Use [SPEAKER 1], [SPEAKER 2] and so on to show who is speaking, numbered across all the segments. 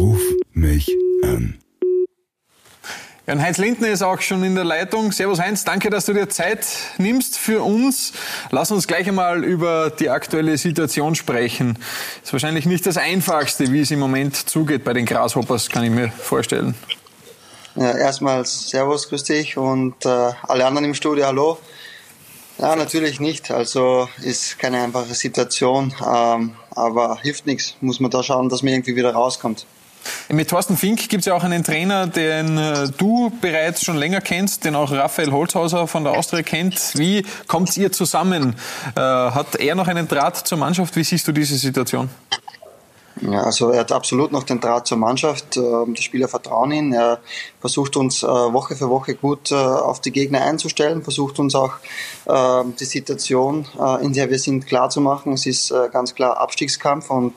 [SPEAKER 1] Ruf mich an.
[SPEAKER 2] Ja, und Heinz Lindner ist auch schon in der Leitung. Servus Heinz, danke, dass du dir Zeit nimmst für uns. Lass uns gleich einmal über die aktuelle Situation sprechen. Ist wahrscheinlich nicht das Einfachste, wie es im Moment zugeht bei den Grasshoppers, kann ich mir vorstellen.
[SPEAKER 3] Ja, erstmals Servus, grüß dich und äh, alle anderen im Studio, hallo. Ja, natürlich nicht. Also ist keine einfache Situation, ähm, aber hilft nichts. Muss man da schauen, dass man irgendwie wieder rauskommt.
[SPEAKER 2] Mit Thorsten Fink gibt es ja auch einen Trainer, den äh, du bereits schon länger kennst, den auch Raphael Holzhauser von der Austria kennt. Wie kommt ihr zusammen? Äh, hat er noch einen Draht zur Mannschaft? Wie siehst du diese Situation?
[SPEAKER 3] Ja, also er hat absolut noch den Draht zur Mannschaft. Ähm, die Spieler vertrauen ihn. Er versucht uns äh, Woche für Woche gut äh, auf die Gegner einzustellen, versucht uns auch ähm, die Situation, äh, in der wir sind, klar zu machen. Es ist ganz klar Abstiegskampf und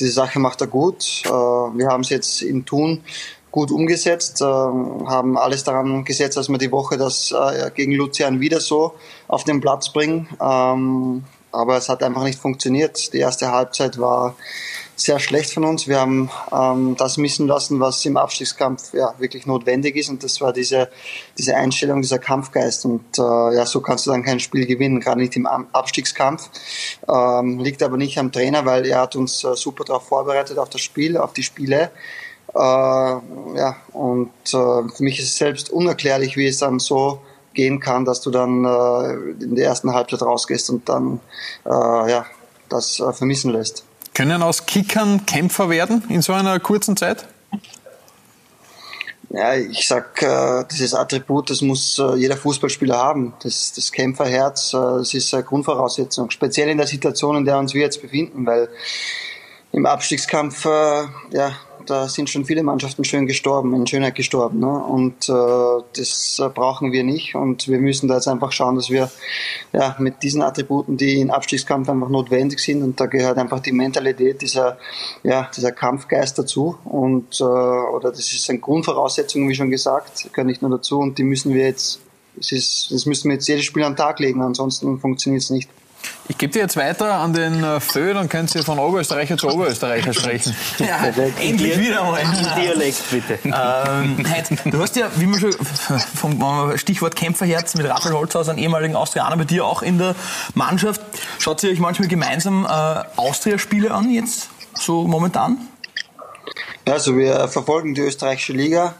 [SPEAKER 3] diese Sache macht er gut. Wir haben es jetzt in Thun gut umgesetzt, ähm, haben alles daran gesetzt, dass wir die Woche das gegen Lucian wieder so auf den Platz bringen. Aber es hat einfach nicht funktioniert. Die erste Halbzeit war sehr schlecht von uns. Wir haben ähm, das missen lassen, was im Abstiegskampf ja, wirklich notwendig ist. Und das war diese, diese Einstellung, dieser Kampfgeist. Und äh, ja, so kannst du dann kein Spiel gewinnen, gerade nicht im Abstiegskampf. Ähm, liegt aber nicht am Trainer, weil er hat uns äh, super darauf vorbereitet, auf das Spiel, auf die Spiele. Äh, ja, und äh, für mich ist es selbst unerklärlich, wie es dann so gehen kann, dass du dann äh, in der ersten Halbzeit rausgehst und dann äh, ja, das äh, vermissen lässt.
[SPEAKER 2] Können aus Kickern Kämpfer werden in so einer kurzen Zeit?
[SPEAKER 3] Ja, ich sag, äh, dieses Attribut, das muss äh, jeder Fußballspieler haben. Das, das Kämpferherz, äh, das ist eine Grundvoraussetzung. Speziell in der Situation, in der uns wir jetzt befinden, weil im Abstiegskampf, ja, da sind schon viele Mannschaften schön gestorben, in Schönheit gestorben. Ne? Und äh, das äh, brauchen wir nicht. Und wir müssen da jetzt einfach schauen, dass wir ja, mit diesen Attributen, die im Abstiegskampf einfach notwendig sind, und da gehört einfach die Mentalität, dieser, ja, dieser Kampfgeist dazu. Und äh, oder das ist eine Grundvoraussetzung, wie schon gesagt, gehört nicht nur dazu. Und die müssen wir jetzt, das, ist, das müssen wir jetzt jedes Spiel an den Tag legen, ansonsten funktioniert es nicht.
[SPEAKER 2] Ich gebe dir jetzt weiter an den äh, Föh, dann könnt ihr von Oberösterreicher zu Oberösterreicher sprechen.
[SPEAKER 4] ja, endlich wieder mal. Dialekt, bitte. Ähm, du hast ja, wie man schon vom Stichwort Kämpferherz mit Raphael Holzhaus, einem ehemaligen Austrianer, bei dir auch in der Mannschaft. Schaut ihr euch manchmal gemeinsam äh, Austria-Spiele an, jetzt so momentan?
[SPEAKER 3] Ja, also wir verfolgen die österreichische Liga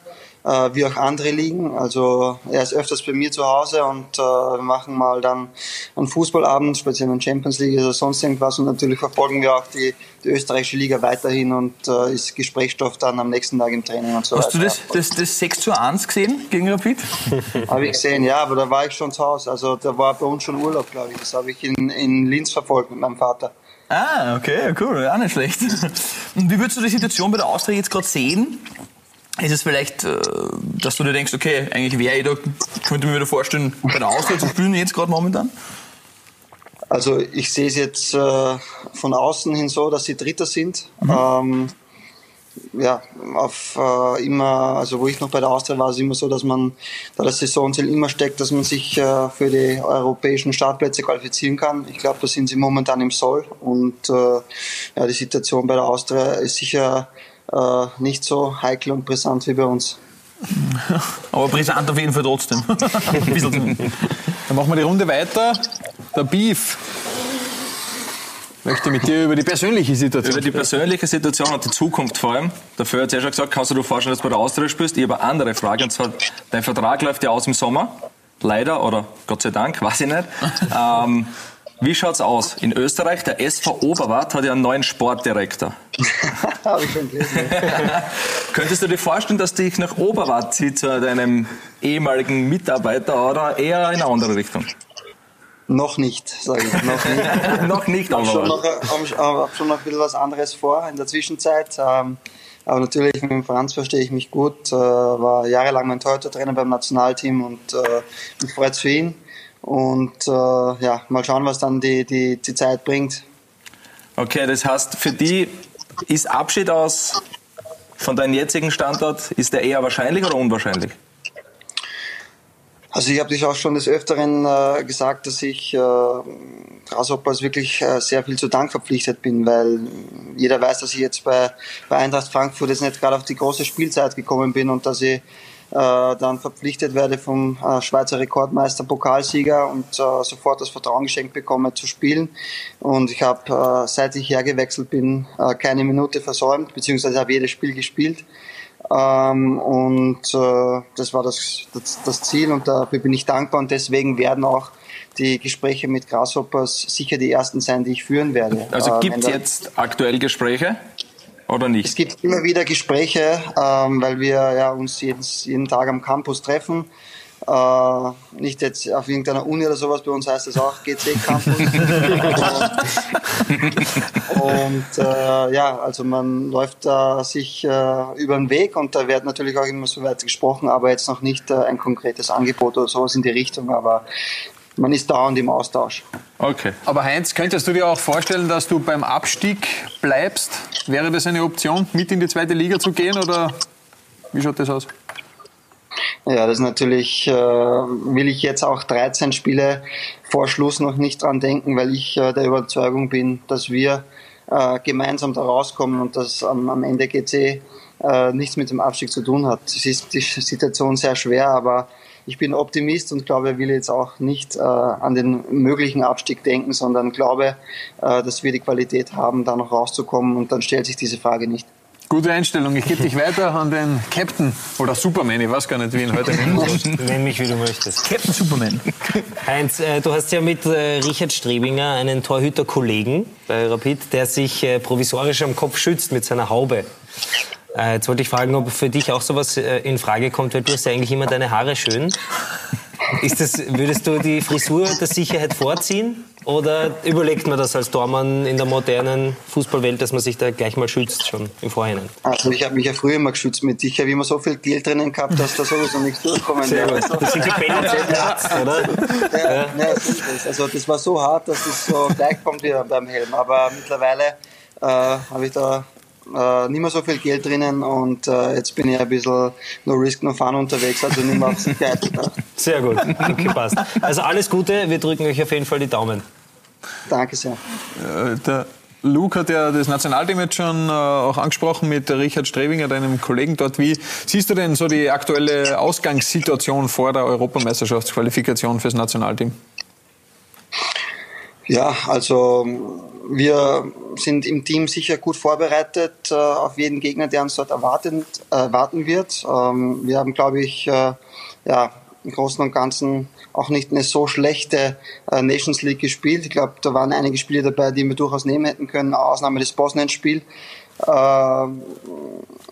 [SPEAKER 3] äh, wie auch andere Ligen. Also er ist öfters bei mir zu Hause und äh, wir machen mal dann einen Fußballabend, speziell in Champions League oder sonst irgendwas. Und natürlich verfolgen wir auch die, die österreichische Liga weiterhin und äh, ist Gesprächsstoff dann am nächsten Tag im Training und so
[SPEAKER 4] Hast weiter. Hast du das, das, das 6 zu 1 gesehen gegen Rapid?
[SPEAKER 3] habe ich gesehen, ja, aber da war ich schon zu Hause. Also da war bei uns schon Urlaub, glaube ich. Das habe ich in, in Linz verfolgt mit meinem Vater.
[SPEAKER 4] Ah, okay, cool, auch nicht schlecht. Und wie würdest du die Situation bei der Austria jetzt gerade sehen? Ist es vielleicht, äh, dass du dir denkst, okay, eigentlich wäre ich da, könnte mir wieder vorstellen, bei der Austria zu spielen jetzt gerade momentan?
[SPEAKER 3] Also ich sehe es jetzt äh, von außen hin so, dass sie Dritter sind. Mhm. Ähm, ja, auf äh, immer, also wo ich noch bei der Austria war, ist es immer so, dass man, da das Saisonziel immer steckt, dass man sich äh, für die europäischen Startplätze qualifizieren kann. Ich glaube, da sind sie momentan im Soll und äh, ja, die Situation bei der Austria ist sicher äh, nicht so heikel und brisant wie bei uns.
[SPEAKER 4] Aber brisant auf jeden Fall trotzdem.
[SPEAKER 2] Dann machen wir die Runde weiter. Der Beef möchte mit dir über die persönliche Situation
[SPEAKER 5] Über die persönliche Situation und die Zukunft vor allem. Dafür hat es ja schon gesagt, kannst du dir vorstellen, dass du bei der Austria spielst? Ich habe eine andere Frage, und zwar, dein Vertrag läuft ja aus im Sommer. Leider, oder Gott sei Dank, weiß ich nicht. ähm, wie schaut's aus? In Österreich, der SV Oberwart hat ja einen neuen Sportdirektor. Habe ich schon gelesen. Könntest du dir vorstellen, dass dich nach Oberwart zieht zu deinem ehemaligen Mitarbeiter oder eher in eine andere Richtung?
[SPEAKER 3] Noch nicht, sage ich. Noch nicht.
[SPEAKER 5] noch nicht, aber. Ich
[SPEAKER 3] habe hab schon noch ein bisschen was anderes vor in der Zwischenzeit. Ähm, aber natürlich mit dem Franz verstehe ich mich gut. Äh, war jahrelang mein Torhüter-Trainer beim Nationalteam und äh, mich freut es für ihn. Und äh, ja, mal schauen, was dann die, die, die Zeit bringt.
[SPEAKER 5] Okay, das heißt, für die ist Abschied aus von deinem jetzigen Standort, ist der eher wahrscheinlich oder unwahrscheinlich?
[SPEAKER 3] Also ich habe dich auch schon des Öfteren äh, gesagt, dass ich äh, Grasshoppers wirklich äh, sehr viel zu Dank verpflichtet bin, weil jeder weiß, dass ich jetzt bei, bei Eintracht Frankfurt jetzt nicht gerade auf die große Spielzeit gekommen bin und dass ich dann verpflichtet werde vom äh, Schweizer Rekordmeister, Pokalsieger und äh, sofort das Vertrauen geschenkt bekomme zu spielen. Und ich habe, äh, seit ich hergewechselt bin, äh, keine Minute versäumt, beziehungsweise habe jedes Spiel gespielt. Ähm, und äh, das war das, das, das Ziel und dafür bin ich dankbar und deswegen werden auch die Gespräche mit Grasshoppers sicher die ersten sein, die ich führen werde.
[SPEAKER 5] Also
[SPEAKER 3] Äh,
[SPEAKER 5] gibt es jetzt aktuell Gespräche oder nicht?
[SPEAKER 3] es gibt immer wieder Gespräche, ähm, weil wir ja uns jeden, jeden Tag am Campus treffen. Äh, nicht jetzt auf irgendeiner Uni oder sowas, bei uns heißt es auch GC Campus. und äh, ja, also man läuft da sich äh, über den Weg und da wird natürlich auch immer so weit gesprochen, aber jetzt noch nicht äh, ein konkretes Angebot oder sowas in die Richtung, aber man ist dauernd im Austausch.
[SPEAKER 5] Okay.
[SPEAKER 2] Aber Heinz, könntest du dir auch vorstellen, dass du beim Abstieg bleibst? Wäre das eine Option, mit in die zweite Liga zu gehen oder wie schaut das aus?
[SPEAKER 3] Ja, das ist natürlich, äh, will ich jetzt auch 13 Spiele vor Schluss noch nicht dran denken, weil ich äh, der Überzeugung bin, dass wir äh, gemeinsam da rauskommen und dass am, am Ende GC äh, nichts mit dem Abstieg zu tun hat. Es ist die Situation sehr schwer, aber ich bin Optimist und glaube, er will jetzt auch nicht äh, an den möglichen Abstieg denken, sondern glaube, äh, dass wir die Qualität haben, da noch rauszukommen und dann stellt sich diese Frage nicht.
[SPEAKER 2] Gute Einstellung. Ich gebe dich weiter an den Captain oder Superman, ich weiß gar nicht, wie ihn heute nennen soll.
[SPEAKER 6] Nenn mich, wie du möchtest.
[SPEAKER 4] Captain Superman.
[SPEAKER 6] Heinz, äh, du hast ja mit äh, Richard Strebinger einen Torhüter-Kollegen bei Rapid, der sich äh, provisorisch am Kopf schützt mit seiner Haube. Äh, Jetzt wollte ich fragen, ob für dich auch sowas äh, in Frage kommt, weil du hast ja eigentlich immer deine Haare schön. Ist das, würdest du die Frisur der Sicherheit vorziehen? Oder überlegt man das als Tormann in der modernen Fußballwelt, dass man sich da gleich mal schützt, schon im Vorhinein?
[SPEAKER 3] Also ich habe mich ja früher immer geschützt mit dich, habe immer so viel Gel drinnen gehabt, dass da sowieso nichts durchkommen wäre.
[SPEAKER 6] Das sind die Bälle zerplatzt, oder?
[SPEAKER 3] Ja, ja, ist es. Also das war so hart, dass es so gleich kommt wie beim Helm. Aber mittlerweile äh, habe ich da äh, nicht mehr so viel Geld drinnen und äh, jetzt bin ich ein bisschen no risk, no fun unterwegs, also nicht mehr auf Sicherheit gedacht.
[SPEAKER 6] Sehr gut, okay, passt. Also alles Gute, wir drücken euch auf jeden Fall die Daumen.
[SPEAKER 3] Danke sehr.
[SPEAKER 2] Äh, Der Luke hat ja das Nationalteam jetzt schon äh, auch angesprochen mit Richard Strebinger, deinem Kollegen dort. Wie siehst du denn so die aktuelle Ausgangssituation vor der Europameisterschaftsqualifikation fürs Nationalteam?
[SPEAKER 3] Ja, also wir sind im Team sicher gut vorbereitet äh, auf jeden Gegner, der uns dort erwarten, erwarten wird. Ähm, wir haben, glaube ich, äh, ja, im Großen und Ganzen auch nicht eine so schlechte äh, Nations League gespielt. Ich glaube, da waren einige Spiele dabei, die wir durchaus nehmen hätten können, Ausnahme des Bosnien-Spiel. Ähm,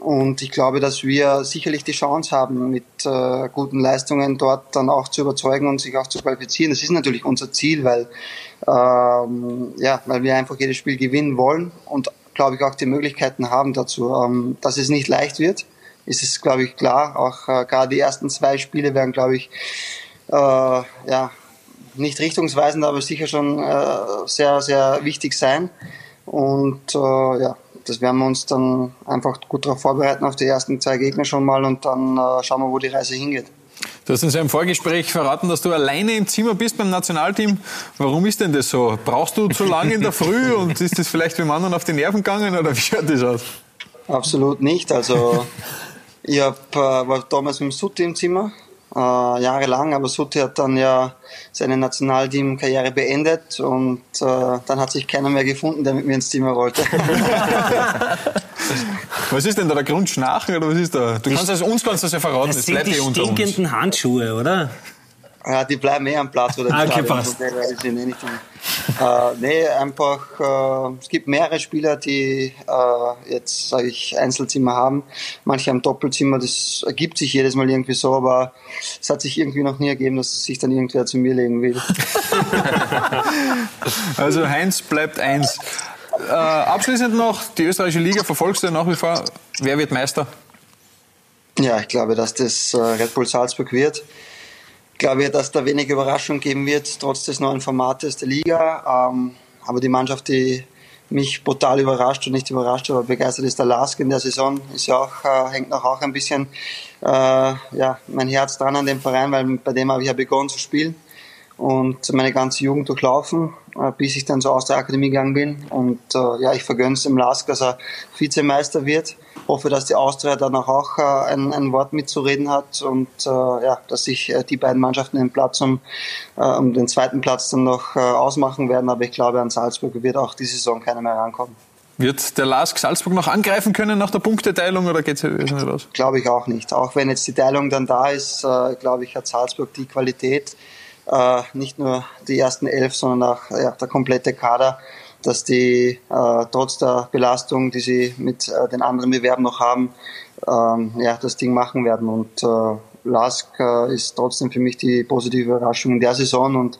[SPEAKER 3] und ich glaube, dass wir sicherlich die Chance haben, mit äh, guten Leistungen dort dann auch zu überzeugen und sich auch zu qualifizieren. Das ist natürlich unser Ziel, weil, ähm, ja, weil wir einfach jedes Spiel gewinnen wollen und, glaube ich, auch die Möglichkeiten haben dazu. Ähm, dass es nicht leicht wird, ist es, glaube ich, klar. Auch äh, gerade die ersten zwei Spiele werden, glaube ich, äh, ja, nicht richtungsweisend, aber sicher schon äh, sehr, sehr wichtig sein. Und äh, ja, das werden wir uns dann einfach gut darauf vorbereiten, auf die ersten zwei Gegner schon mal und dann äh, schauen wir, wo die Reise hingeht.
[SPEAKER 2] Du hast uns ja im Vorgespräch verraten, dass du alleine im Zimmer bist beim Nationalteam. Warum ist denn das so? Brauchst du zu lange in der Früh und ist das vielleicht dem anderen auf die Nerven gegangen oder wie schaut das aus?
[SPEAKER 3] Absolut nicht. Also ich hab, äh, war damals mit dem Sutti im Zimmer, äh, jahrelang, aber Sutti hat dann ja seine Nationalteam-Karriere beendet und äh, dann hat sich keiner mehr gefunden, der mit mir ins Zimmer wollte.
[SPEAKER 2] Was ist denn da der Grund Schnarchen oder was ist da? Du kannst also uns kannst das ja verraten,
[SPEAKER 6] Das
[SPEAKER 2] das
[SPEAKER 6] sind
[SPEAKER 2] bleibt
[SPEAKER 6] die
[SPEAKER 2] eh unter uns.
[SPEAKER 6] stinkenden Handschuhe, oder?
[SPEAKER 3] Ja, die bleiben eh am Platz oder
[SPEAKER 6] Ah, okay,
[SPEAKER 3] Stadion,
[SPEAKER 6] passt.
[SPEAKER 3] Äh, nee, einfach, äh, es gibt mehrere Spieler, die äh, jetzt, sage ich, Einzelzimmer haben. Manche haben Doppelzimmer, das ergibt sich jedes Mal irgendwie so, aber es hat sich irgendwie noch nie ergeben, dass sich dann irgendwer zu mir legen will.
[SPEAKER 2] Also Heinz bleibt eins. Äh, abschließend noch, die österreichische Liga verfolgst du nach wie vor. Wer wird Meister?
[SPEAKER 3] Ja, ich glaube, dass das äh, Red Bull Salzburg wird. Ich glaube, dass da wenig Überraschung geben wird, trotz des neuen Formates der Liga. Ähm, aber die Mannschaft, die mich brutal überrascht und nicht überrascht, aber begeistert ist der Lask in der Saison. Ist ja auch, äh, hängt noch auch ein bisschen äh, ja, mein Herz dran an dem Verein, weil bei dem habe ich ja begonnen zu spielen und meine ganze Jugend durchlaufen, bis ich dann so aus der Akademie gegangen bin. Und äh, ja, ich vergönne es dem Lask, dass er Vizemeister wird. Hoffe, dass die Austria danach auch äh, ein, ein Wort mitzureden hat und äh, ja, dass sich äh, die beiden Mannschaften den Platz um, äh, um den zweiten Platz dann noch äh, ausmachen werden. Aber ich glaube, an Salzburg wird auch die Saison keiner mehr rankommen.
[SPEAKER 2] Wird der LASK Salzburg noch angreifen können nach der Punkteteilung oder geht es nicht aus?
[SPEAKER 3] Glaube ich auch nicht. Auch wenn jetzt die Teilung dann da ist, äh, glaube ich, hat Salzburg die Qualität, äh, nicht nur die ersten elf, sondern auch ja, der komplette Kader, dass die äh, trotz der Belastung, die sie mit äh, den anderen Bewerben noch haben, ähm, ja, das Ding machen werden. Und äh, Lask äh, ist trotzdem für mich die positive Überraschung in der Saison und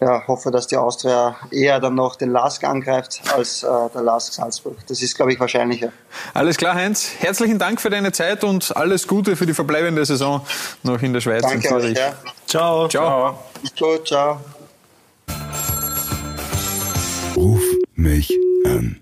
[SPEAKER 3] ja, hoffe, dass die Austria eher dann noch den Lask angreift als äh, der Lask Salzburg. Das ist, glaube ich, wahrscheinlicher.
[SPEAKER 2] Alles klar, Heinz. Herzlichen Dank für deine Zeit und alles Gute für die verbleibende Saison noch in der Schweiz
[SPEAKER 3] Danke euch. Ja.
[SPEAKER 2] Ciao. Ciao.
[SPEAKER 3] Gut, ciao.
[SPEAKER 1] Ruf mich an.